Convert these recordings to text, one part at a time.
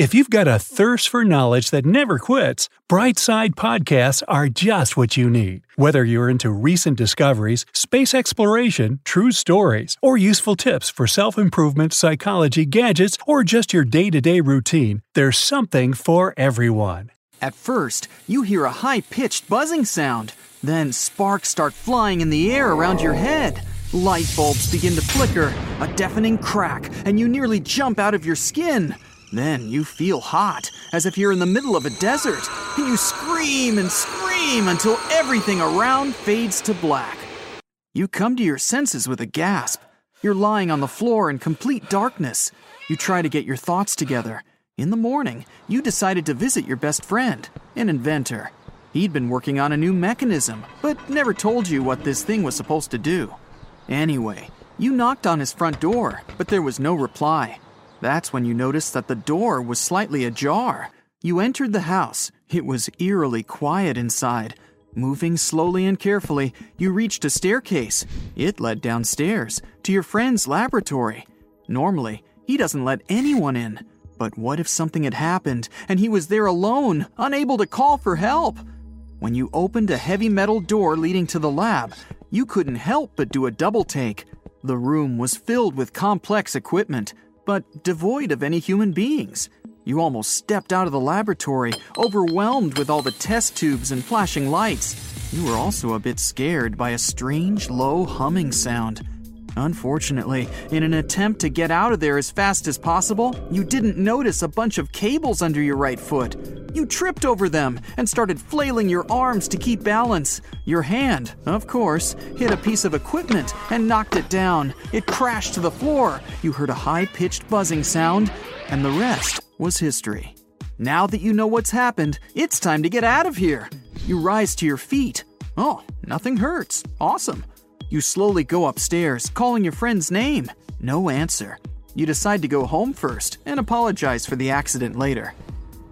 If you've got a thirst for knowledge that never quits, Brightside Podcasts are just what you need. Whether you're into recent discoveries, space exploration, true stories, or useful tips for self improvement, psychology, gadgets, or just your day to day routine, there's something for everyone. At first, you hear a high pitched buzzing sound. Then sparks start flying in the air around your head. Light bulbs begin to flicker, a deafening crack, and you nearly jump out of your skin. Then you feel hot, as if you're in the middle of a desert, and you scream and scream until everything around fades to black. You come to your senses with a gasp. You're lying on the floor in complete darkness. You try to get your thoughts together. In the morning, you decided to visit your best friend, an inventor. He'd been working on a new mechanism, but never told you what this thing was supposed to do. Anyway, you knocked on his front door, but there was no reply. That's when you noticed that the door was slightly ajar. You entered the house. It was eerily quiet inside. Moving slowly and carefully, you reached a staircase. It led downstairs to your friend's laboratory. Normally, he doesn't let anyone in. But what if something had happened and he was there alone, unable to call for help? When you opened a heavy metal door leading to the lab, you couldn't help but do a double take. The room was filled with complex equipment but devoid of any human beings. You almost stepped out of the laboratory, overwhelmed with all the test tubes and flashing lights. You were also a bit scared by a strange, low humming sound. Unfortunately, in an attempt to get out of there as fast as possible, you didn't notice a bunch of cables under your right foot. You tripped over them and started flailing your arms to keep balance. Your hand, of course, hit a piece of equipment and knocked it down. It crashed to the floor. You heard a high pitched buzzing sound, and the rest was history. Now that you know what's happened, it's time to get out of here. You rise to your feet. Oh, nothing hurts. Awesome. You slowly go upstairs, calling your friend's name. No answer. You decide to go home first and apologize for the accident later.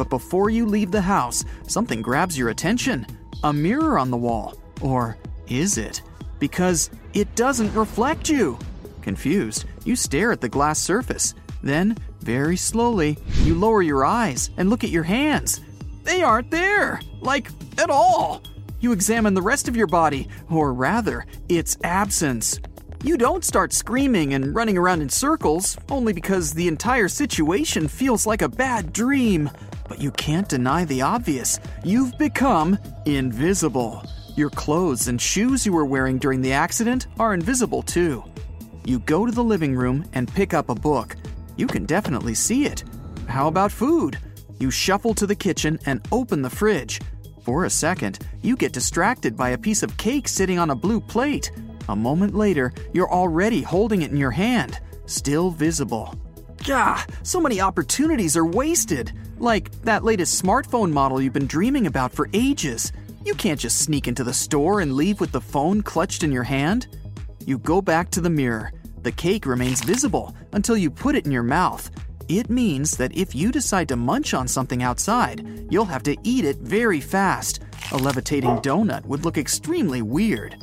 But before you leave the house, something grabs your attention a mirror on the wall. Or is it? Because it doesn't reflect you. Confused, you stare at the glass surface. Then, very slowly, you lower your eyes and look at your hands. They aren't there, like at all. You examine the rest of your body, or rather, its absence. You don't start screaming and running around in circles, only because the entire situation feels like a bad dream. But you can't deny the obvious. You've become invisible. Your clothes and shoes you were wearing during the accident are invisible too. You go to the living room and pick up a book. You can definitely see it. How about food? You shuffle to the kitchen and open the fridge. For a second, you get distracted by a piece of cake sitting on a blue plate. A moment later, you're already holding it in your hand, still visible. Gah, so many opportunities are wasted. Like that latest smartphone model you've been dreaming about for ages. You can't just sneak into the store and leave with the phone clutched in your hand. You go back to the mirror. The cake remains visible until you put it in your mouth. It means that if you decide to munch on something outside, you'll have to eat it very fast. A levitating donut would look extremely weird.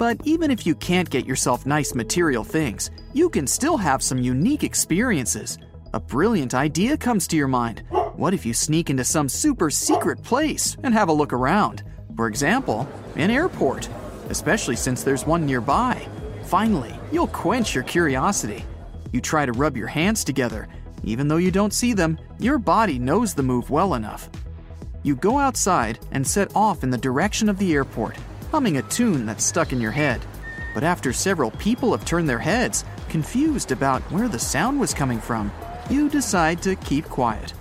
But even if you can't get yourself nice material things, you can still have some unique experiences. A brilliant idea comes to your mind. What if you sneak into some super secret place and have a look around? For example, an airport, especially since there's one nearby. Finally, you'll quench your curiosity. You try to rub your hands together. Even though you don't see them, your body knows the move well enough. You go outside and set off in the direction of the airport, humming a tune that's stuck in your head. But after several people have turned their heads, confused about where the sound was coming from, you decide to keep quiet.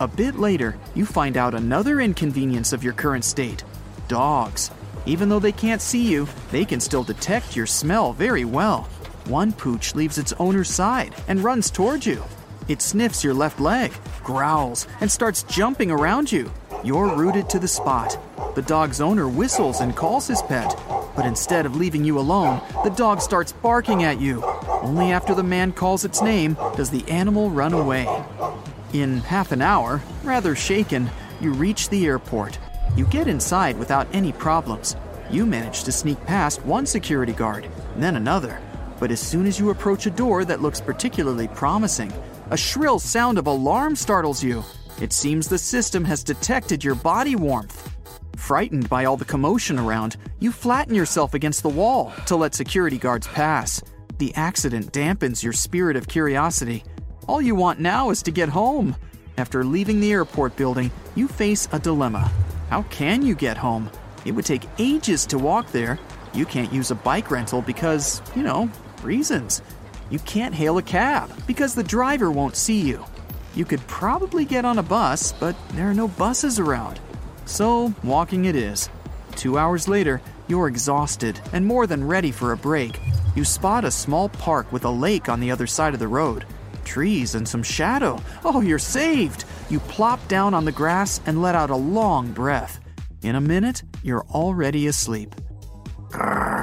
A bit later, you find out another inconvenience of your current state dogs. Even though they can't see you, they can still detect your smell very well. One pooch leaves its owner's side and runs towards you. It sniffs your left leg, growls, and starts jumping around you. You're rooted to the spot. The dog's owner whistles and calls his pet, but instead of leaving you alone, the dog starts barking at you. Only after the man calls its name does the animal run away. In half an hour, rather shaken, you reach the airport. You get inside without any problems. You manage to sneak past one security guard, then another. But as soon as you approach a door that looks particularly promising, a shrill sound of alarm startles you. It seems the system has detected your body warmth. Frightened by all the commotion around, you flatten yourself against the wall to let security guards pass. The accident dampens your spirit of curiosity. All you want now is to get home. After leaving the airport building, you face a dilemma. How can you get home? It would take ages to walk there. You can't use a bike rental because, you know, reasons. You can't hail a cab because the driver won't see you. You could probably get on a bus, but there are no buses around. So, walking it is. Two hours later, you're exhausted and more than ready for a break. You spot a small park with a lake on the other side of the road. Trees and some shadow. Oh, you're saved! You plop down on the grass and let out a long breath. In a minute, you're already asleep. Grrr.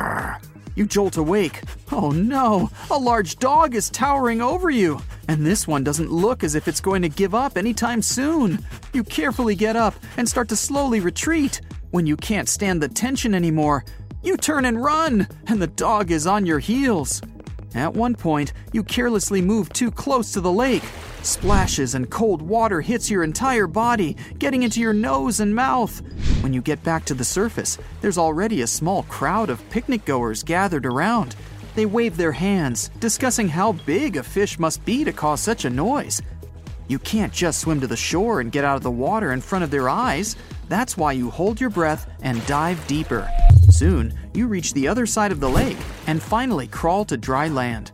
You jolt awake. Oh no, a large dog is towering over you, and this one doesn't look as if it's going to give up anytime soon. You carefully get up and start to slowly retreat. When you can't stand the tension anymore, you turn and run, and the dog is on your heels. At one point, you carelessly move too close to the lake. Splashes and cold water hits your entire body, getting into your nose and mouth. When you get back to the surface, there's already a small crowd of picnic goers gathered around. They wave their hands, discussing how big a fish must be to cause such a noise. You can't just swim to the shore and get out of the water in front of their eyes. That's why you hold your breath and dive deeper. Soon, you reach the other side of the lake and finally crawl to dry land.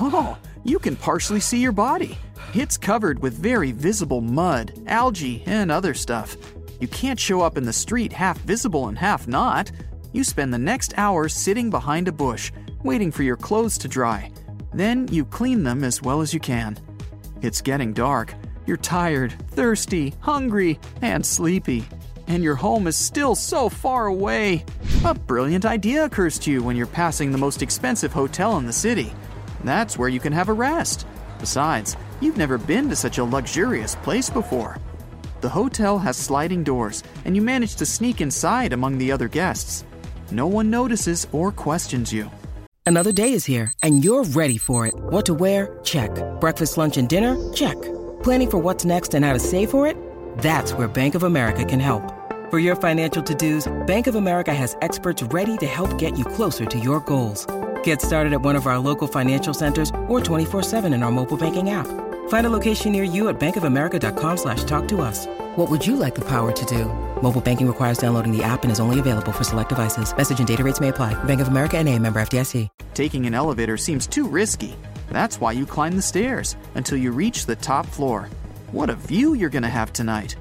Oh, you can partially see your body. It's covered with very visible mud, algae, and other stuff. You can't show up in the street half visible and half not. You spend the next hour sitting behind a bush, waiting for your clothes to dry. Then you clean them as well as you can. It's getting dark. You're tired, thirsty, hungry, and sleepy. And your home is still so far away. A brilliant idea occurs to you when you're passing the most expensive hotel in the city. That's where you can have a rest. Besides, you've never been to such a luxurious place before. The hotel has sliding doors, and you manage to sneak inside among the other guests. No one notices or questions you. Another day is here, and you're ready for it. What to wear? Check. Breakfast, lunch, and dinner? Check. Planning for what's next and how to save for it? That's where Bank of America can help. For your financial to-dos, Bank of America has experts ready to help get you closer to your goals. Get started at one of our local financial centers or 24-7 in our mobile banking app. Find a location near you at bankofamerica.com slash talk to us. What would you like the power to do? Mobile banking requires downloading the app and is only available for select devices. Message and data rates may apply. Bank of America and a member FDIC. Taking an elevator seems too risky. That's why you climb the stairs until you reach the top floor. What a view you're gonna have tonight.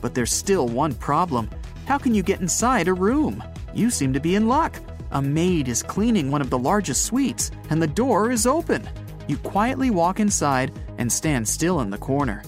But there's still one problem. How can you get inside a room? You seem to be in luck. A maid is cleaning one of the largest suites, and the door is open. You quietly walk inside and stand still in the corner.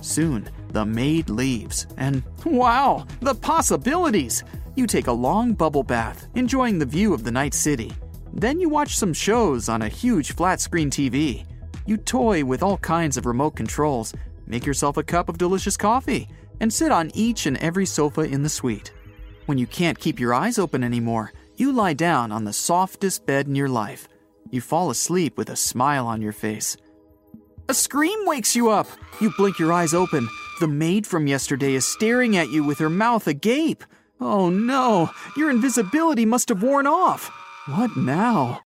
Soon, the maid leaves, and wow, the possibilities! You take a long bubble bath, enjoying the view of the night city. Then you watch some shows on a huge flat screen TV. You toy with all kinds of remote controls, make yourself a cup of delicious coffee, and sit on each and every sofa in the suite. When you can't keep your eyes open anymore, you lie down on the softest bed in your life. You fall asleep with a smile on your face. A scream wakes you up. You blink your eyes open. The maid from yesterday is staring at you with her mouth agape. Oh no, your invisibility must have worn off. What now?